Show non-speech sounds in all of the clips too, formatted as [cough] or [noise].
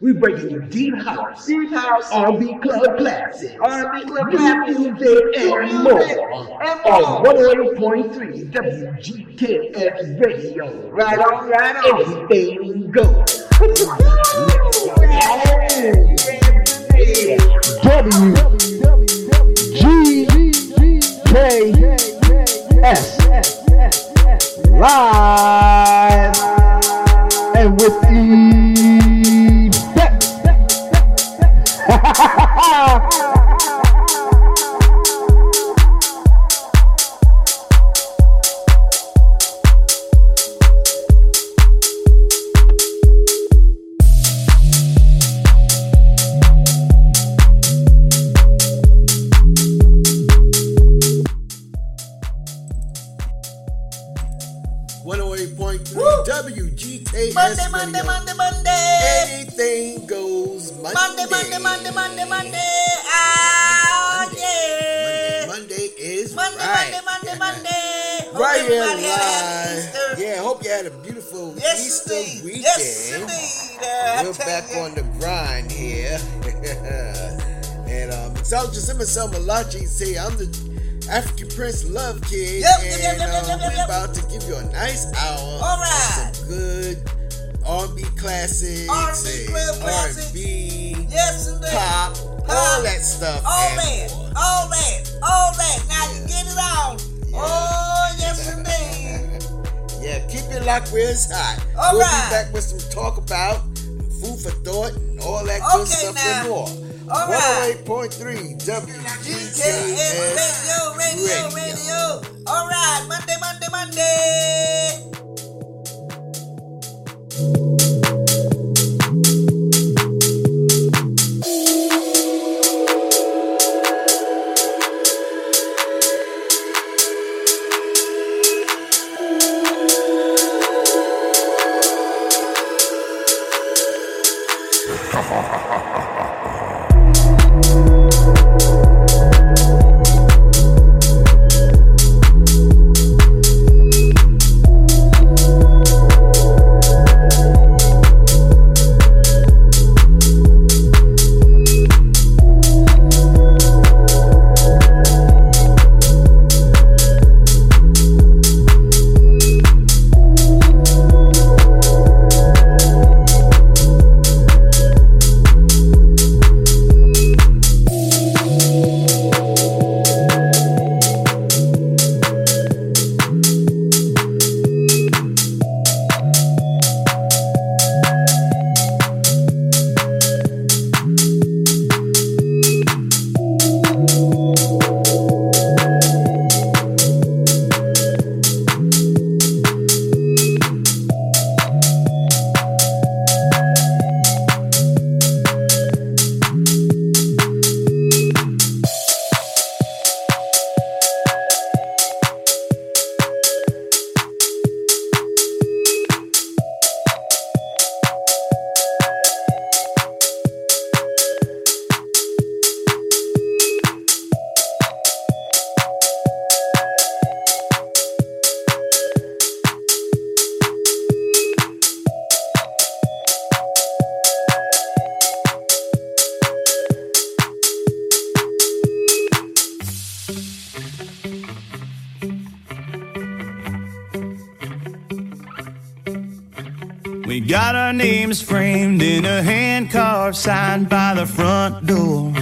We breaking you deep house, Deep House, R&B club classics, R&B club new classics, music, new and more. and On more. 108.3 WGKS Radio. Right on, right on. Everything goes. WGKS live and with One had a beautiful Yes, Easter indeed. weekend. Yes, indeed. Uh, We're back you. on the grind here. [laughs] and um, Soldier Simon Malachi say I'm the African Prince Love Kid. Yep, yep, yep, and yep, yep, um, we're about to give you a nice hour All of right. some good R&B classics, R&B classics. R&B, Yes, indeed. pop, all that stuff. All that, more. all that, all that. Now you get it on. Oh, yes, [laughs] indeed. Yeah, keep it locked where it's hot. All we'll right. be back with some talk about food for thought and all that Okay, good stuff now. and more. All right. 108.3 GKS WGKS Radio, radio, radio. All right, Monday, Monday, Monday. ハハハハ the front door.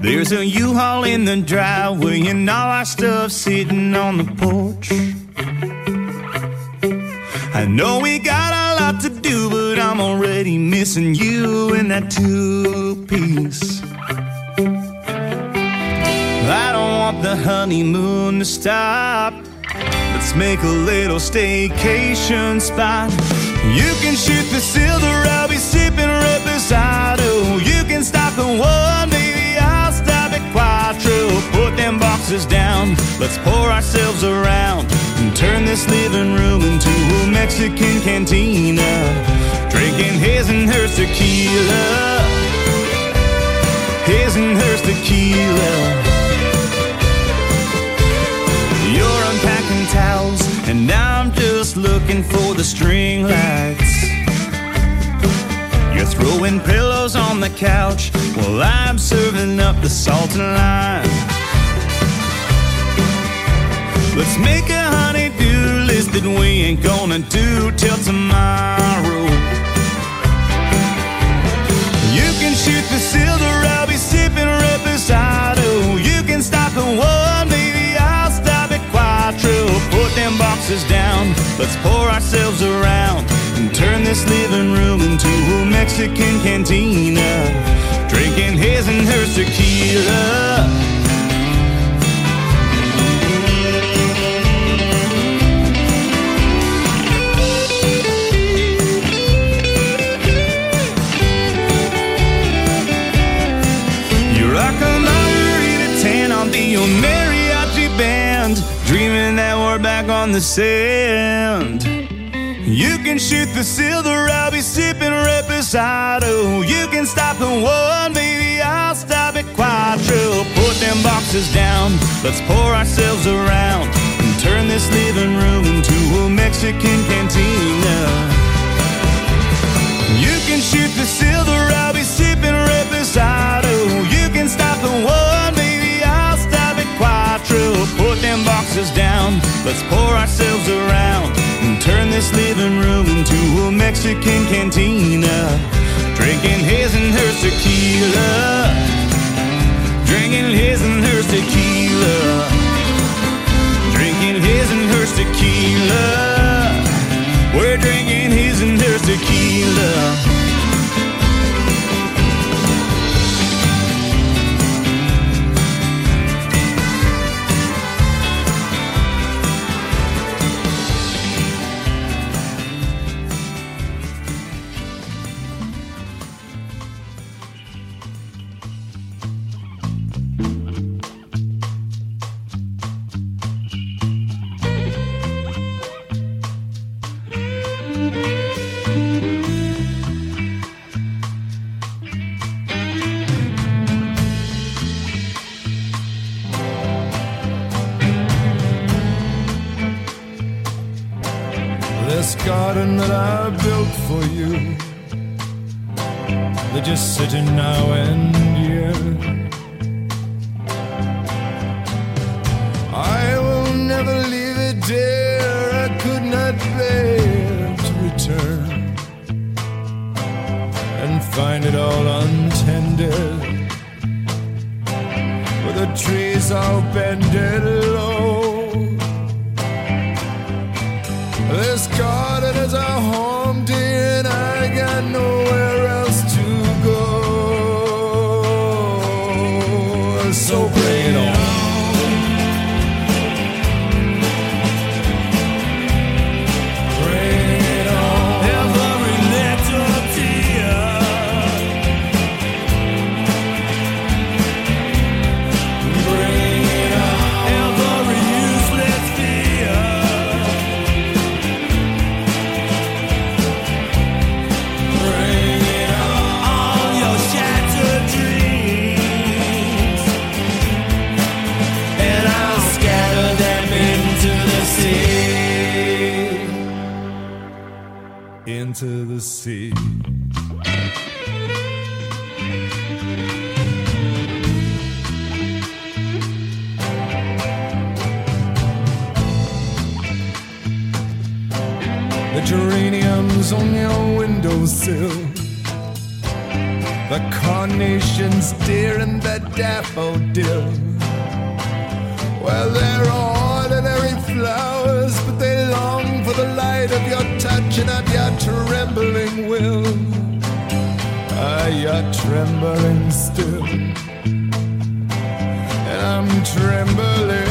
There's a U-Haul in the driveway and all our stuff sitting on the porch. I know we got a lot to do, but I'm already missing you in that two-piece. I don't want the honeymoon to stop. Let's make a little staycation spot. You can shoot the silver, I'll be sipping reposado. You can stop at one, baby, I'll stop at quattro. Put them boxes down, let's pour ourselves around and turn this living room into a Mexican cantina. Drinking his and hers tequila, his and hers tequila. You're unpacking towels, and I'm just looking for the string lights. Throwing pillows on the couch while I'm serving up the salt and lime. Let's make a honey-do list that we ain't gonna do till tomorrow. You can shoot the silver, I'll be sipping reposado. You can stop at one, baby, I'll stop at quattro. Put them boxes down, let's pour ourselves around turn this living room into a Mexican cantina. Drinking his and her tequila. You rock a margarita tan, I'll be your mariachi band. Dreaming that we're back on the sand. You can shoot the silver, I'll be sipping reposado. You can stop at one, baby, I'll stop at quattro. Put them boxes down, let's pour ourselves around and turn this living room into a Mexican cantina. You can shoot the silver, I'll be sipping reposado. You can stop at one, baby, I'll stop at quattro. Put them boxes down, let's pour ourselves around turn this living room into a Mexican cantina. Drinking his and hers Into the sea. The geraniums on your windowsill. The carnations, dear, and the daffodil. Well, they're ordinary flowers, but they long for the light of your and of your trembling will. Ah, you're trembling still. And I'm trembling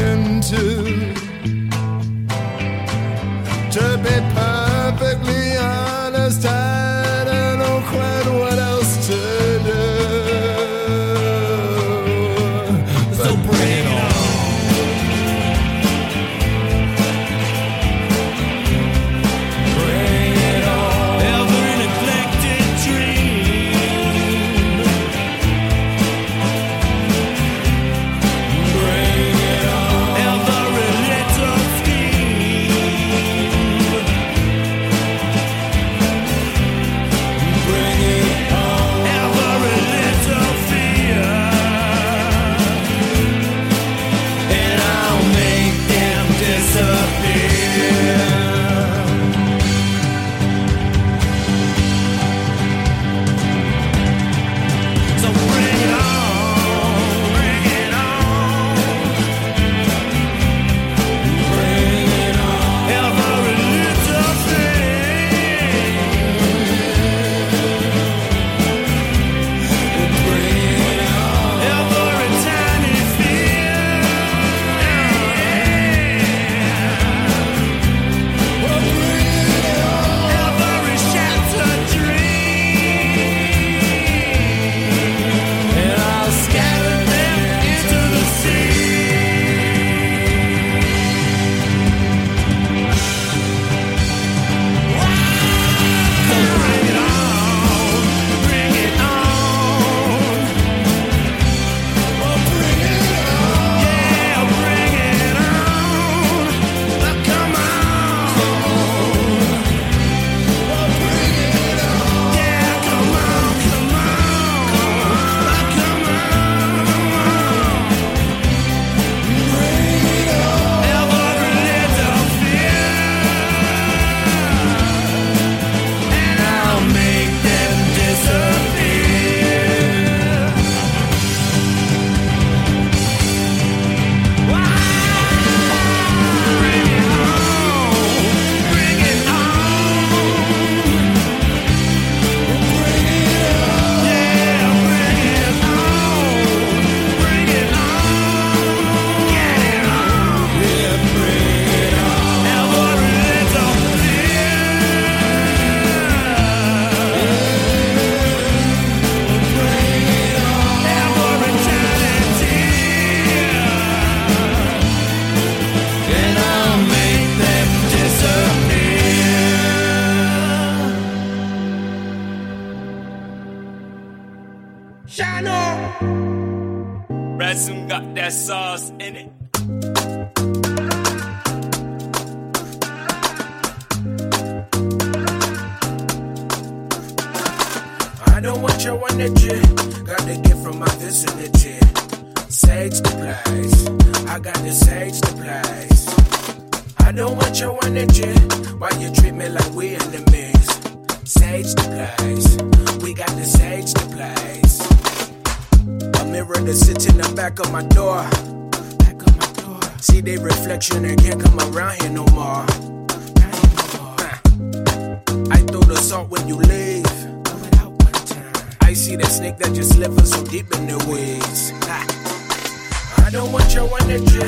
don't want your energy.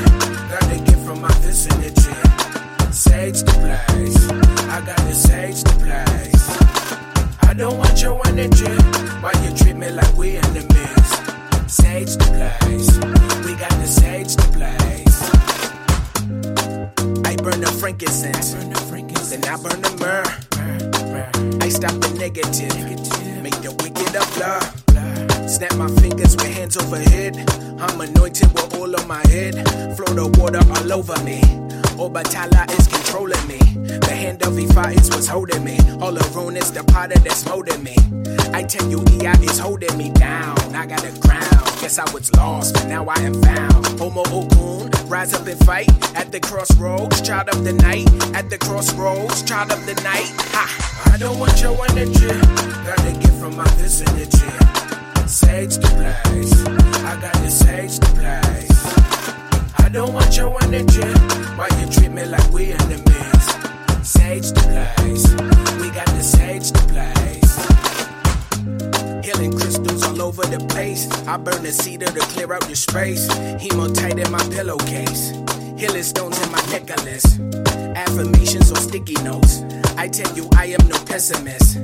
Got the gift from my vicinity. Sage the place. I got the sage the place. I don't want your energy. Why you treat me like we enemies? Sage the place. We got the sage the place. I burn the frankincense. burn the frankincense Then I burn the myrrh. I stop the negative. Make the wicked a blur. Snap my fingers with hands overhead. I'm anointed with oil on my head. Flow the water all over me. Obatala is controlling me. The hand of Ifa is what's holding me. All around is the potter that's molding me. I tell you, EI is holding me down. I got a crown. Guess I was lost, but now I am found. Homo Okun, rise up and fight at the crossroads. Child of the night, at the crossroads. Child of the night. Ha! I don't want your energy. Gotta get from my vicinity. Sage the place. I got the sage the place. I don't want your energy. Why you treat me like we enemies? Sage the place. We got the sage the place. Healing crystals all over the place. I burn the cedar to clear out the space. Hematite in my pillowcase. Healing stones in my necklace. Affirmations on sticky notes. I tell you, I am no pessimist.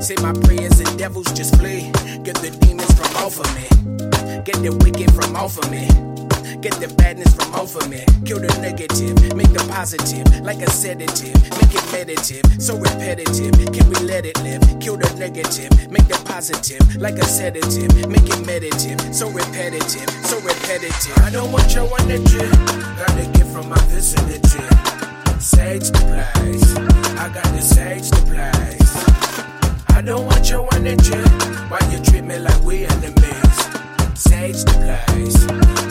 Say my prayers and devils just flee. Get the demons from off of me. Get the wicked from off of me. Get the badness from of me. Kill the negative, make the positive, like a sedative. Make it meditative, so repetitive. Can we let it live? Kill the negative, make the positive, like a sedative. Make it meditative, so repetitive, so repetitive. I don't want your energy. Got a gift from my vicinity. Sage the place. I got the sage the place. I don't want your energy. Why you treat me like we enemies? Sage the place.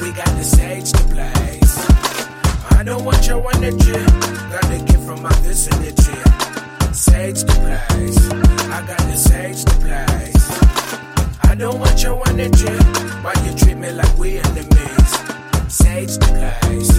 We got the sage the place. I don't want your energy. Got the gift from my vicinity. Sage the place. I got the sage the place. I don't want your energy. Why you treat me like we enemies? Sage the place.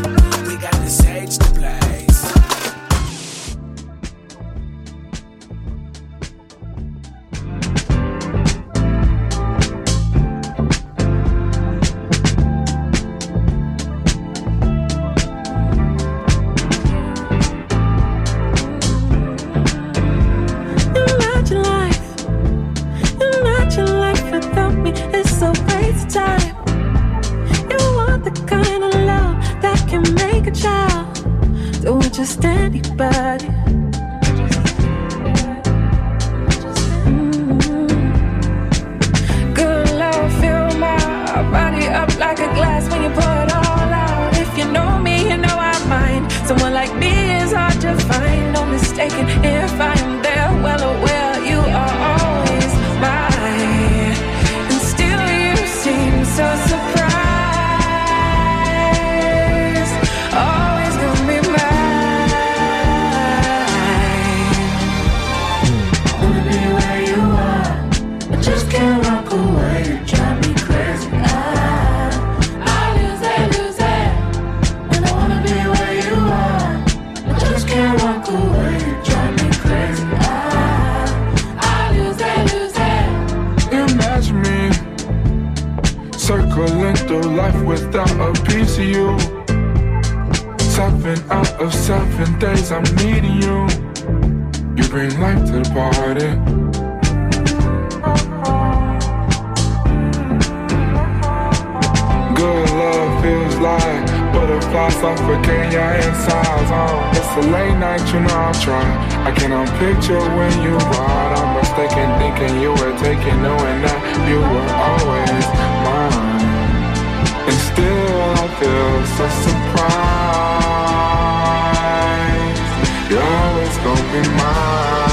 it's gonna be mine.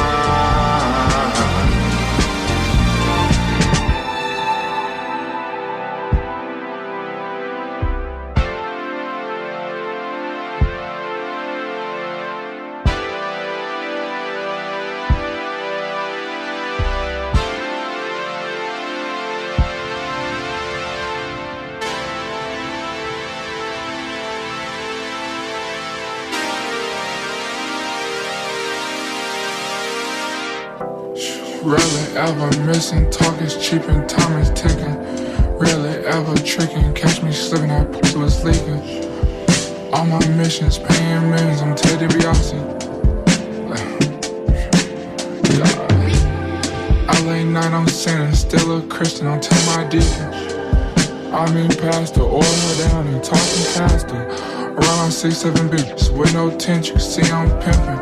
I'm missing. Talk is cheap and time is ticking. Really ever tricking. Catch me slipping, that pussy was leaking. All my missions, paying millions. I'm Teddy Biasi. yeah. LA night, I'm sinning. Still a Christian, I'm telling my deacon. I'm in pastor, oil down and talking pastor. Around six, seven bitches with no tension. See, I'm pimping.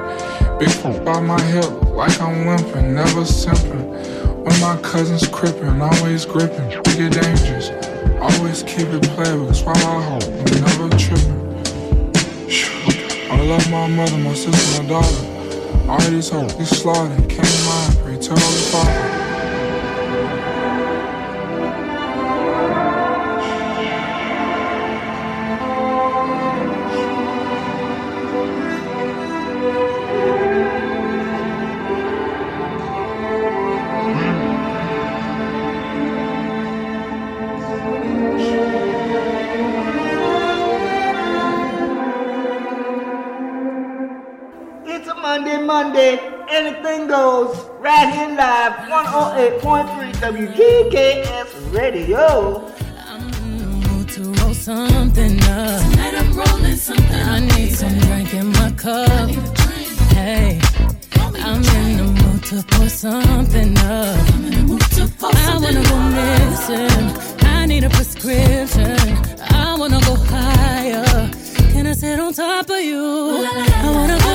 Big by my hip, like I'm limping, never simping. When my cousins crippin', always grippin', get dangerous. Always keep it playable, swallow hope, never trippin'. [sighs] I love my mother, my sister, my daughter. All these hoes, these slaughtered, can't mind, pray tell the father. Anything goes right here live 108.3 WGKS Radio. I'm in the mood to roll something up. Tonight I'm rolling something. I need some drink in my cup. Hey, I'm in the mood to pour something up. I wanna go missing. I need a prescription. I wanna go higher. Can I sit on top of you? I wanna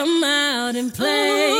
come out and play.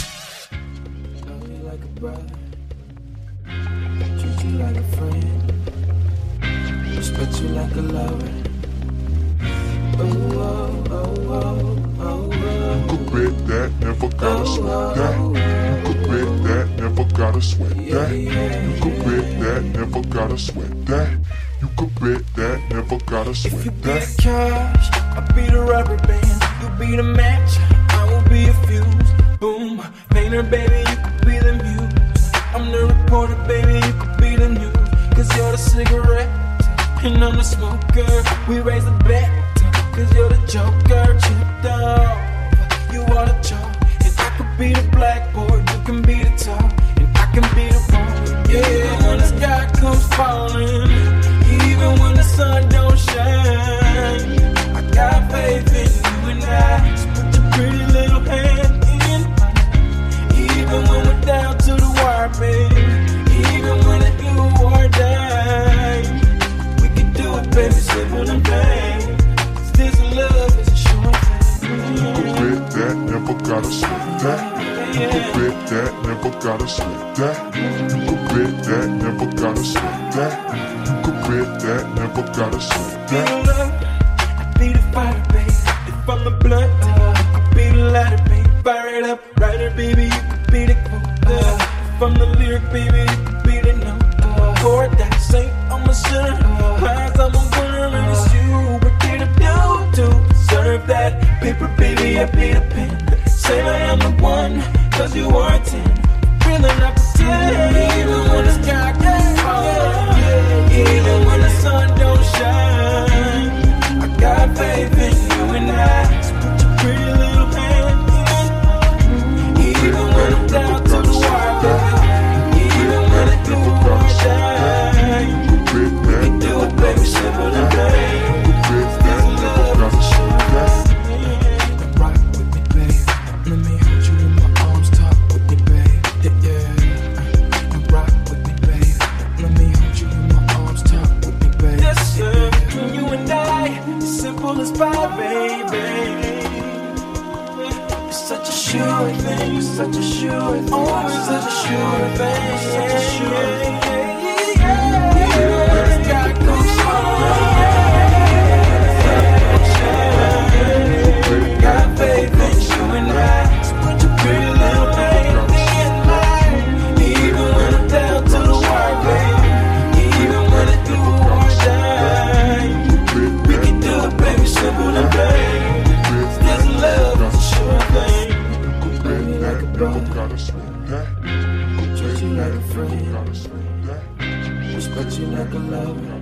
Like a brother, treat you like a friend, respect you like a lover. Oh, oh, oh, oh, oh, You could bet that, never gotta oh, sweat oh, that. Oh. You could bet that, never gotta sweat that. You could bet that, never gotta sweat that. You could bet that, never gotta sweat Be that. the cash, I'll be the rubber band. You be the match, I will be a fuse. Boom, painter, baby, you could be the muse. I'm the reporter, baby, you could be the news. Cause you're the cigarette, and I'm the smoker. We raise the bet, cause you're the joker. Chipped off, you are the chalk. And I could be the blackboard, you can be the top. And I can be the phone. Yeah, when the sky comes falling, even when the sun don't shine. I got faith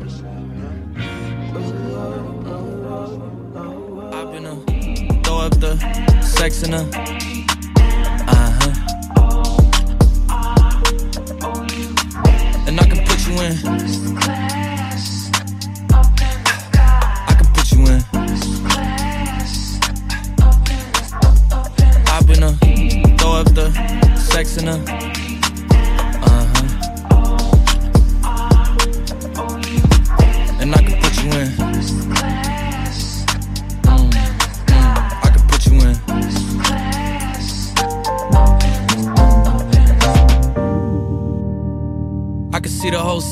I've been a throw up the sex in her. Uh huh. And I can put you in. I can put you in. I've been a throw up the sex in her.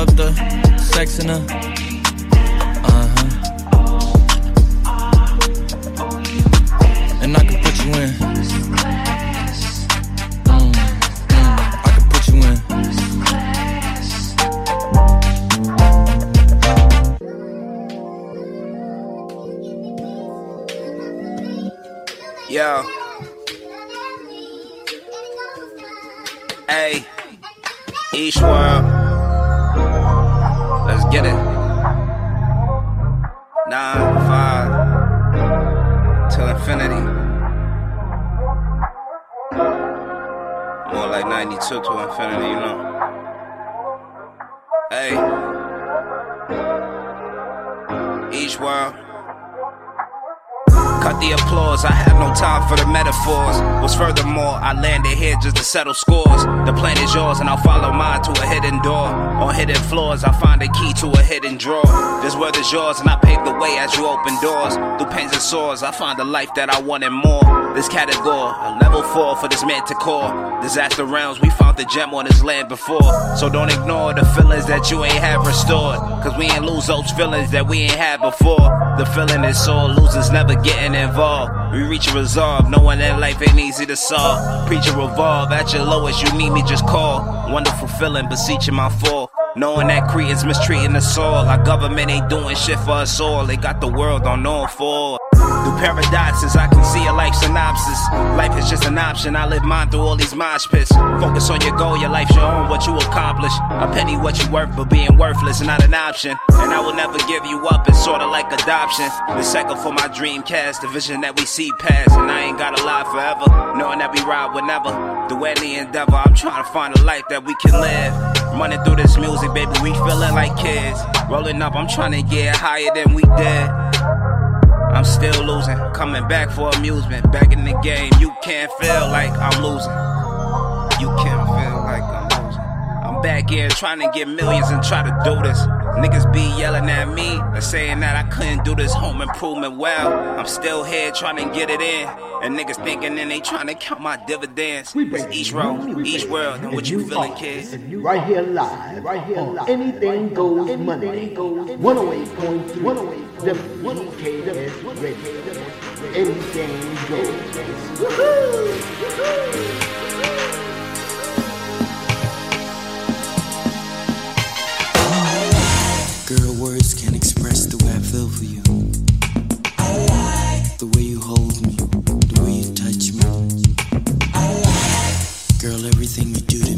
Up the sex in her. Just to settle scores. The plan is yours, and I'll follow mine to a hidden door. On hidden floors, I find a key to a hidden drawer. This world is yours, and I pave the way as you open doors. Through pains and sores, I find the life that I wanted more. This category, a level four for this man to core. Disaster rounds, we found the gem on this land before. So don't ignore the feelings that you ain't have restored. Cause we ain't lose those feelings that we ain't had before. The feeling is sore, losers never getting involved. We reach a resolve, knowing that life ain't easy to solve. Preach a revolve, at your lowest, you need me, just call. Wonderful feeling, beseeching my fall. Knowing that Cretans mistreating the soil. Our government ain't doing shit for us all. They got the world on all four. Through paradoxes, I can see a life synopsis. Life is just an option. I live mine through all these mosh pits. Focus on your goal, your life's your own, what you accomplish. A penny what you worth, but being worthless not an option. And I will never give you up, it's sorta like adoption. The second for my dream cast, the vision that we see past. And I ain't gotta lie forever, knowing that we ride whenever. Through any endeavor, I'm trying to find a life that we can live. Running through this music, baby, we feeling like kids. Rolling up, I'm trying to get higher than we did. I'm still losing, coming back for amusement. Back in the game, you can't feel like I'm losing. You can't feel like I'm losing. I'm back here trying to get millions and try to do this. Niggas be yelling at me and saying that I couldn't do this home improvement well. I'm still here trying to get it in. And niggas thinking and they trying to count my dividends. We It's each road, each world, and what you feeling, kid? Right here live, right here live. Anything goes Monday. 108.3. WKS Radio. Anything goes. Woohoo! Woohoo! Girl, words can't express the way I feel for you. I like the way you hold me, the way you touch me. I like Girl, everything you do.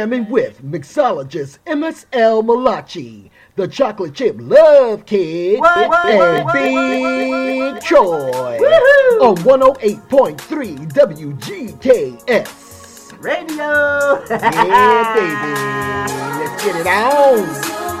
jamming with mixologist Ms. L. Malachi, the chocolate chip love kid, and Big Troy on 108.3 WGKS. Radio! yeah, baby. Let's get it on.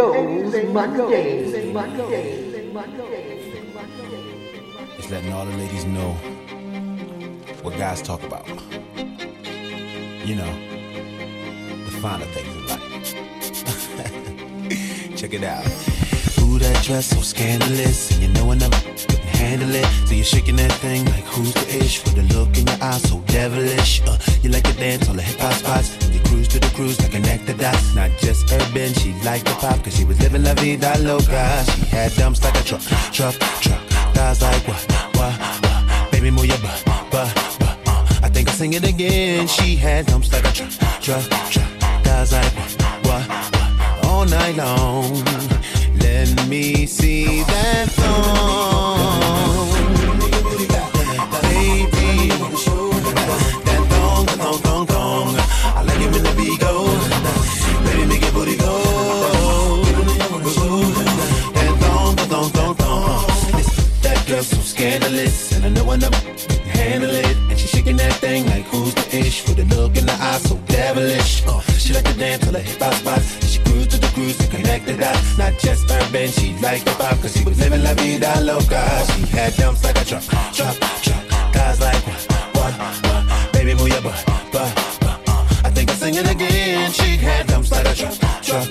Goes, my day. It's letting all the ladies know what guys talk about. You know, the finer things in life. [laughs] Check it out. Ooh, that dress so scandalous. And you know another couldn't handle it. So you're shaking that thing like who's the ish? For the look in your eyes so devilish. Uh, you like to dance on the hip hop spots. Cruise to the cruise like connect the dots. Not just urban, she liked the pop. Cause she was living la vida loca. She had dumps like a truck, truck, truck. Thighs like what, what, what. Baby, move your butt, butt, butt. Uh, I think I'll sing it again. She had dumps like a truck, truck, truck. Thighs like what, what, what. All night long. Let me see that thong. Never can handle it. And she shaking that thing like who's the ish? With a look in the eye so devilish. Uh, she like to dance till the hip hop spots. And she cruise to the cruise to connect the dots. Not just urban, she liked the pop cause she was living la vida loca. She had dumps like a truck, truck, truck. Guys like what, what, what? Baby, move your butt, butt, butt. Uh, I think I'm singing again. She had dumps like a truck, truck,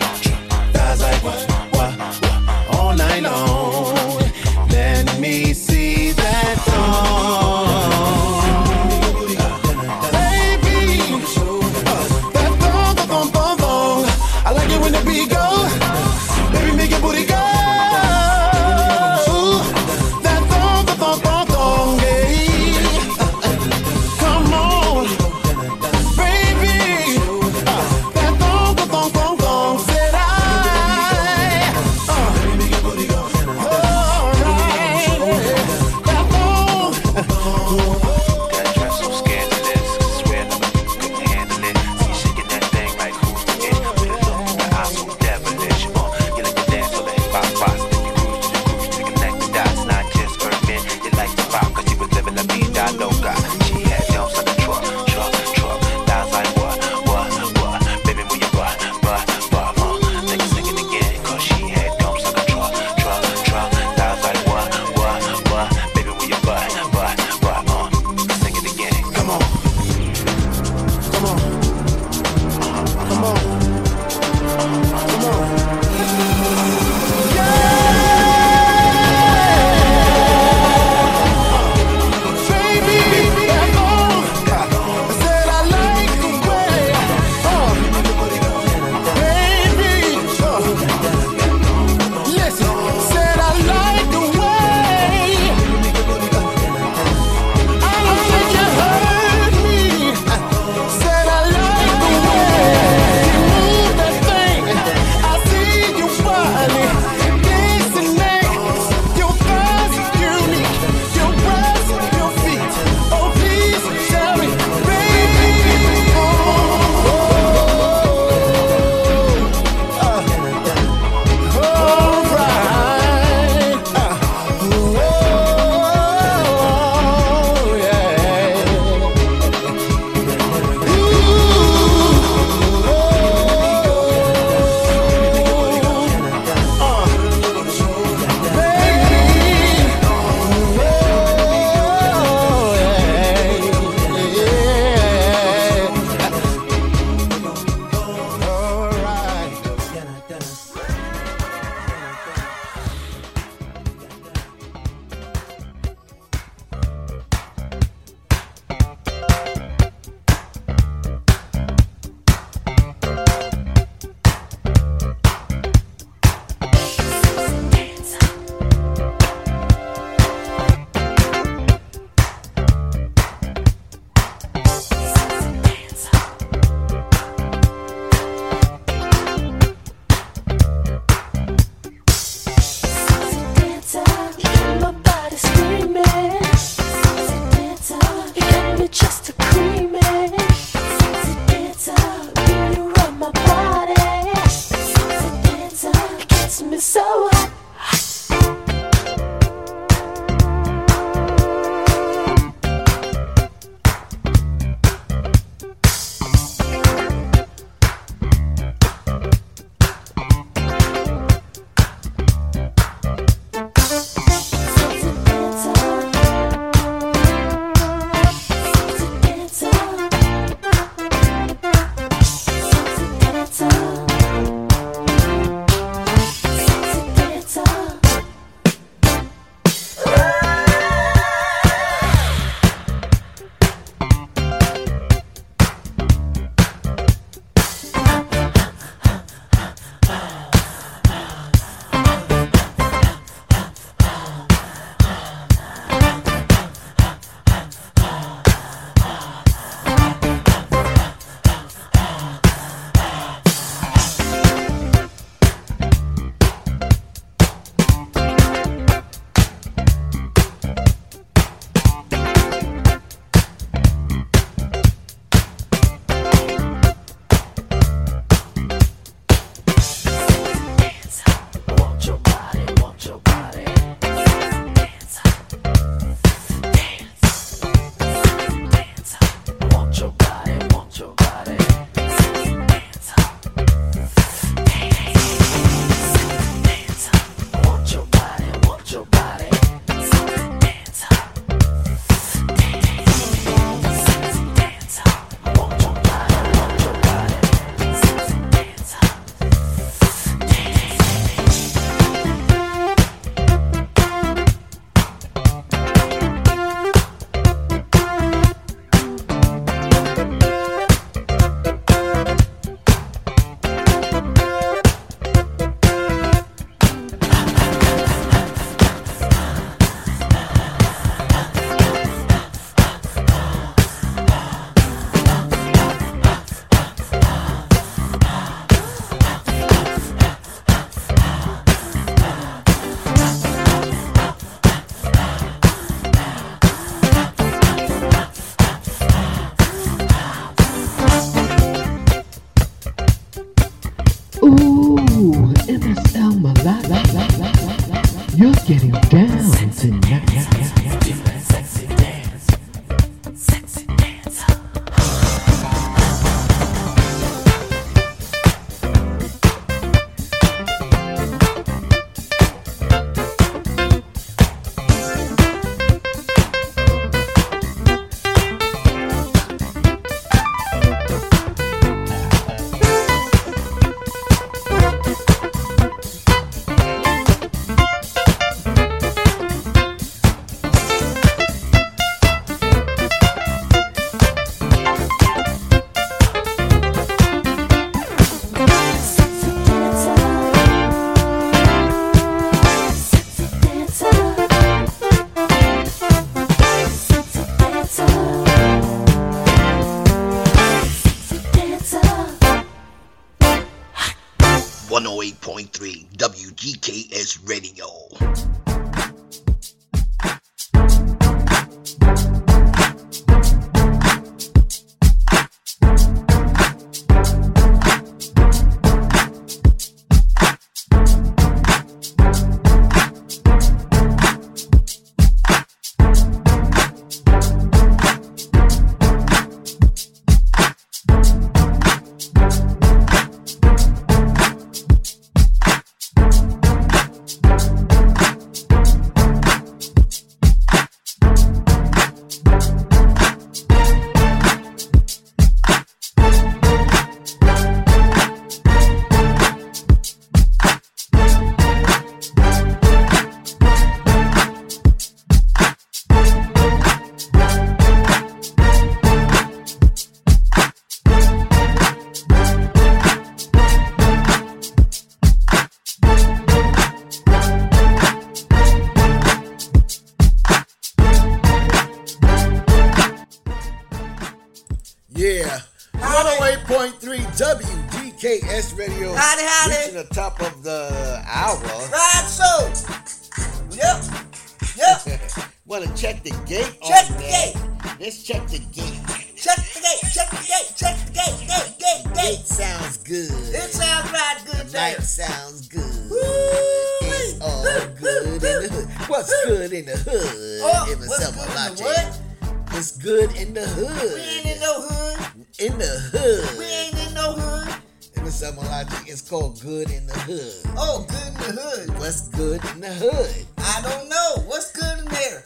What's good in the hood? I don't know. What's good in there?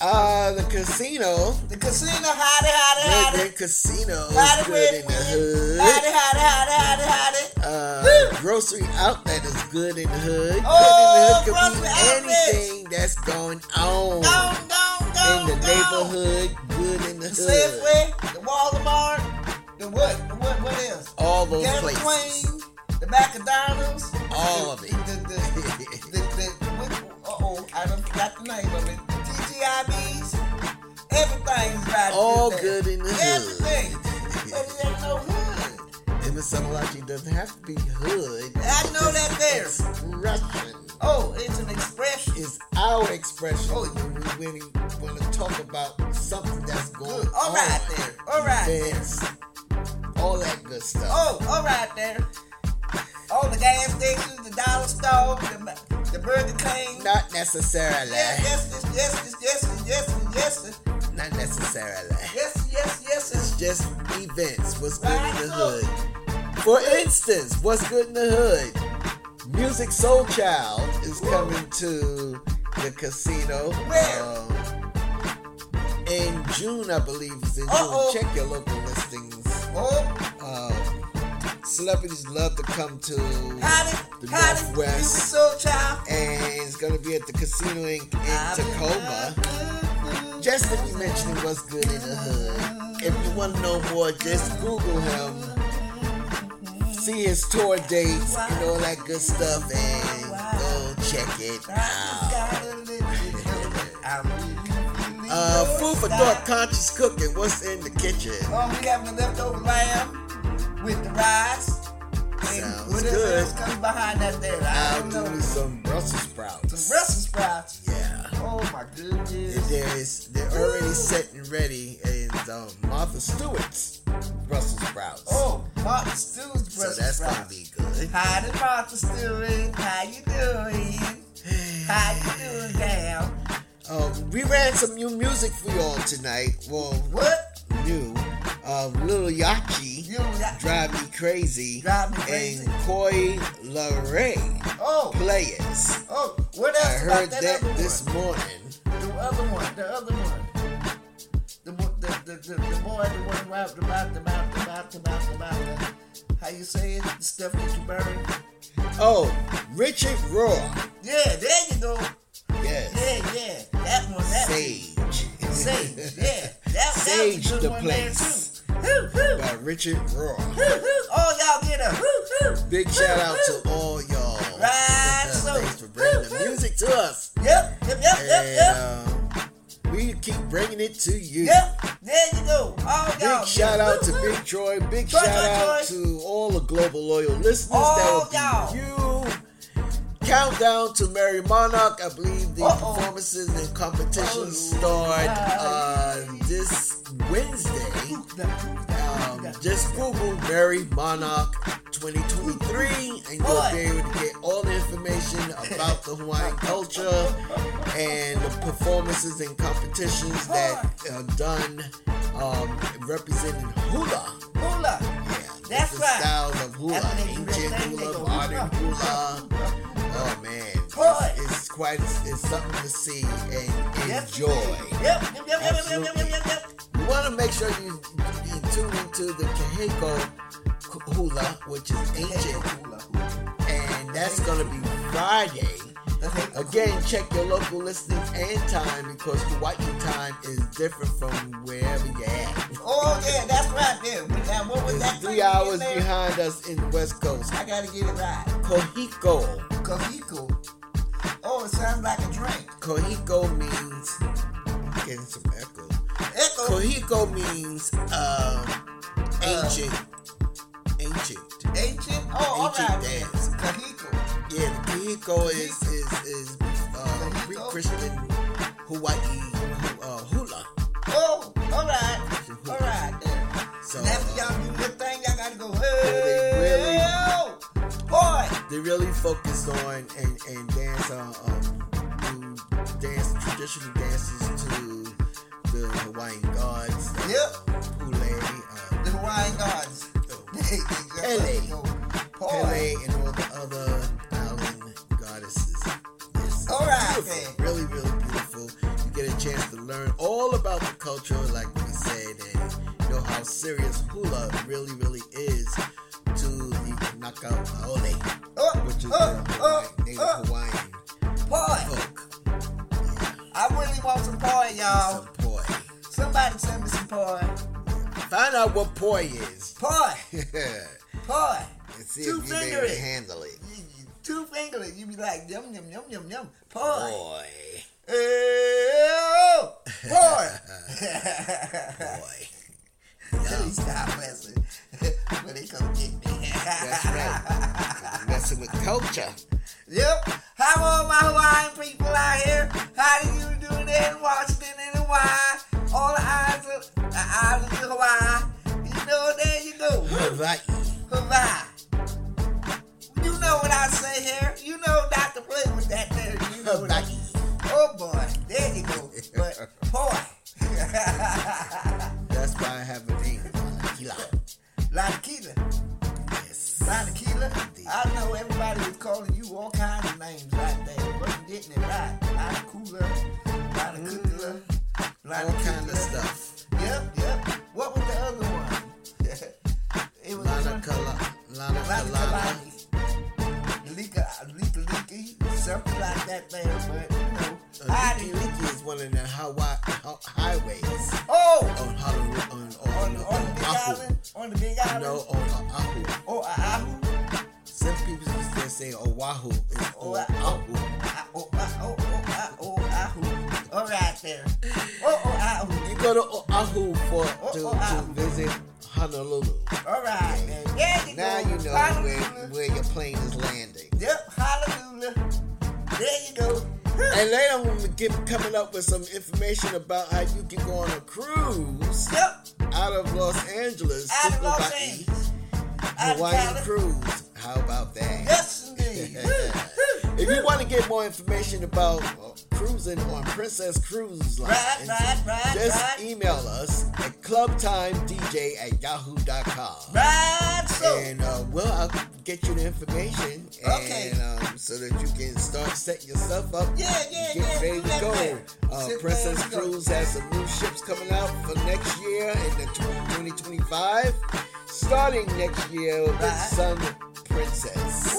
Uh, the casino. The casino, howdy, howdy, Red howdy. Red Casino Howdy, good in the hood. Howdy, howdy, howdy, howdy, howdy. Uh, grocery outlet is good in the hood. Oh, good in the hood could be outlets. anything that's going on Down, down, down, in the neighborhood. Good in the The hood. Safeway, the Walmart, the what? The what? What else? All those Gas places. Queen, the McDonald's. All of it. The, the, the, the, uh oh, I done forgot the name of it. TGIBs. Everything's right. All good in the hood. Everything. But it ain't no hood. And the Summerlachi doesn't have to be hood. I know that there. Expression. Oh, it's an expression. It's our expression Oh. we really want to talk about something that's going Good. All on. right there. All right there. All that good stuff. Oh, all right there. Oh, the gas stations, the dollar store, the, the Burger King. Not necessarily. Yes, yes, yes, yes, yes, yes, yes, yes, Not necessarily. yes, yes, yes, It's just events. What's good in the Right. hood? For instance, what's good in the hood? Musiq Soulchild is coming to the casino. Where? um, in June, I believe. It's in June. Uh-oh. Check your local listings. Oh, Um, celebrities love to come to the Northwest, and it's going to be at the Casino in, in Tacoma. Just to be mentioning what's good in the hood. If you want to know more, just Google him, see his tour dates and all that good stuff, and go check it out. Uh, food for thought, conscious cooking. What's in the kitchen? Oh, we the leftover lamb with the rice. Sounds what else comes behind that there? I don't I'll know. Do some Brussels sprouts. Some Brussels sprouts. Yeah. Oh my goodness. There is, they're Ooh. already set and ready, and um, Martha Stewart's Brussels sprouts. Oh, Martha Stewart's Brussels sprouts. So that's sprouts. gonna be good. Hi, to Martha Stewart. How you doing? How you doing, [sighs] gal? Um, we ran some new music for y'all tonight. Well, what new? Uh, Little Yachty, Drive Me Crazy, Drive Me Crazy. and Coi Leray, Oh. Players. Oh, what else I about heard that, that this one? morning. The other one, the other one. The the the, the, the boy, the one about the about the about the about the about the how you say it? The stuff that you burn. Oh, Richard Raw. Yeah, there you go. Yes. Yeah, yeah. That one, that Sage. Sage, yeah. That, that Sage was a good the one Place. there too. By Richard Raw. Oh, y'all get a. Big shout out to all y'all. Right, so. Thanks for bringing the music to us. Yep, yep, yep, yep, And yep. um, we keep bringing it to you. Yep, there you go. All y'all. Big shout out to. Big Troy. Big Troy, shout Troy, out Troy. to all the global loyal listeners. All that will be you. Countdown to Merrie Monarch. I believe the performances and competitions start uh, this Wednesday. Um, just Google Merrie Monarch 2023 and you'll be able to get all the information about the Hawaiian culture and the performances and competitions that are done um, representing hula. Hula. Yeah, That's right. styles of hula, That's when they do ancient hula, modern hula man, Boy. It's, quite it's something to see and yep. enjoy. Yep. Yep. Yep. Absolutely. Yep. Yep. Yep. Yep. Yep. You want to make sure you you tune into the Kahiko Hula, which is ancient, and that's gonna be Friday. Again, check your local listings and time because Kuwaiti time is different from wherever you're at. Oh yeah, that's right there. Now, what was it's that? Three hours behind us in the West Coast. I gotta get it right. Kahiko. Kohiko. Oh, it sounds like a drink. Kohiko means getting some echo. Echo. Kohiko means um, ancient, ancient, Ancient. Oh, all ancient right. dance. Kahiko. Yeah, the Kohiko is is is uh, pre-Christian Hawaii uh, hula. Oh, all right. All right. There. So And after uh, y'all do your thing, y'all gotta go. Hey. They really focus on and and dance uh, um do dance traditional dances to the Hawaiian gods. Yep. Pule, uh, The Hawaiian gods. Pele. Pele and all the other island goddesses. It's All right, really, really beautiful. You get a chance to learn all about the culture, like we said, and you know how serious hula really, really is to the Kanaka which is uh, the Hawaii- native Hawaiian Boy. folk. I really want some poi, y'all. Some poi. Somebody send me some poi. Find out what poi is. Poi. [laughs] and Poi. see Two if you finger it. handle it. Two finger it. You be like, yum, yum, yum, yum, yum. Poi. Boy. Ew. Poi. Boy. [laughs] [laughs] Please stop messing. when they come get me. That's right. Messing with culture. Yep. How are my Hawaiian people out here? How do you doing there in Washington and Hawaii? All the islands of, the islands of Hawaii. You know, there you go. Hawaii. Hawaii. You know what I say here. You know Dr. Play with that there. You know what I Oh boy. There you go. But boy. [laughs] That's why I have a name. Kila. Lanakila. Yes. Lanakila. I know everybody was calling you all kinds of names right there. But you getting it right. Lanakula. Lanakula. Mm-hmm. All kind of stuff. Yep, yep. What was the other one? [laughs] it was Lana Kala. Lana Kalana. Lika, Lika, Lika, something like that there, but. I Liki Liki is one of the Hawaii highways Oh! on Honolulu, on, on, on, On the big Oahu. island? On the big island? No, on Oahu. Oh, Oahu? Some people used to say Oahu is Oh, Oahu. Ah, Oh, oh, Oahu. All right there. Oh, Oahu. You go to Oahu for to, to visit Honolulu. All right there. There you Now go. you know where, where your plane is landing. Yep, hallelujah. There you go. And later I'm gonna give coming up with some information about how you can go on a cruise Yep. out of Los Angeles Out to of Los. Angeles. Hawaiian cruise. How about that? Yes, indeed. [laughs] if you want to get more information about uh, cruising on Princess Cruise Line, Right, right, right, just email us at clubtimedj at yahoo.com. Right, so. And uh, well, I'll get you the information. Okay. And um, so that you can start setting yourself up. Yeah, yeah, get yeah, ready to go. Uh, Princess. Cruise has some new ships coming out for next year in the 2025. Starting next year with Sun Princess.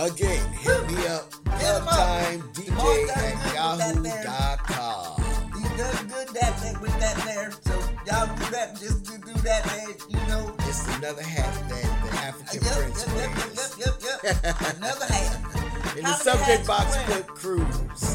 Again, hit me up. Clubtimedj at yahoo.com. He does good that thing with that there. So y'all do that, just to do that there, you know. Another hat that the African Yep, Prince yep, yep, wears. yep, yep, yep. Another hat. [laughs] In the How subject box, put cruise.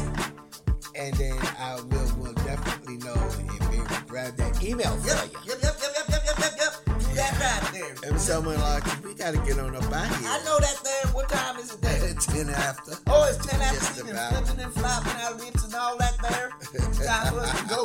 And then I will, will definitely know and maybe grab that email for you. yep, yep, yep, yep, yep, yep, yep, yep. Do that right there. And someone like, we got to get on up out here. I know that there. What time is it there? [laughs] 10 after. Oh, it's 10 after Just been about. flipping and flopping our lips and all that there. [laughs] Time for us to go.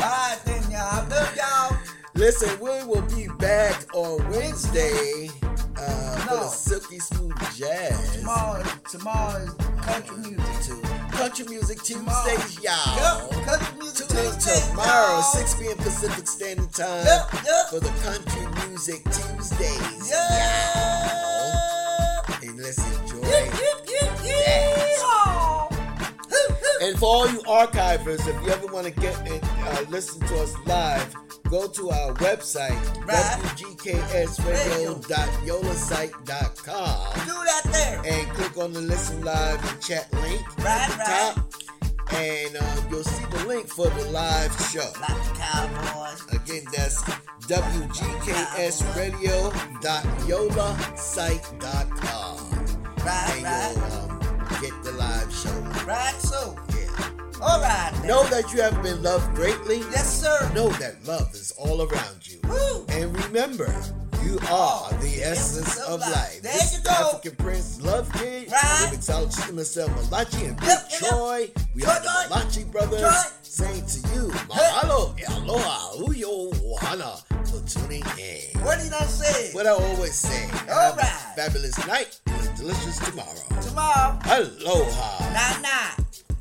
All right then, y'all. Love y'all. Listen, we will be back on Wednesday uh, for the No. Silky Smooth Jazz. Tomorrow, tomorrow is country music too. Country Music Tuesdays, y'all. Yep, country music Tune Tuesdays, tomorrow, y'all. 6 p.m. Pacific Standard Time Yep, yep. for the Country Music Tuesdays, Yeah. y'all. And let's enjoy Yep, yep, yep. And for all you archivers, if you ever want to get and uh, listen to us live, go to our website, Right. wgksradio.yolasite.com, Do that there. and click on the listen live and chat link Right, at the right. top. And um, you'll see the link for the live show. Like. Again, that's wgksradio.yolasite.com. Right, and right. you'll um, get the live show. Right, so. All right. then. Know that you have been loved greatly. Yes, sir. Know that love is all around you. Woo. And remember, you are the essence of life. There This you go. African Prince Love Kid. Right. With mixologist Marcel Malachi and Big Yep, yep, yep. Troy. We Troy, are the Malachi brothers Troy. saying to you, mahalo, e aloha, uyo, ohana for tuning in. What did I say? What I always say. All have right. a fabulous night and a delicious tomorrow. Tomorrow. Aloha. Night, night.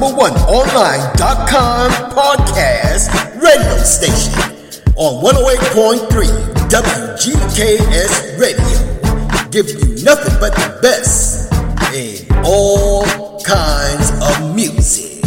number one online.com podcast radio station on 108.3 WGKS Radio. Give you nothing but the best in all kinds of music.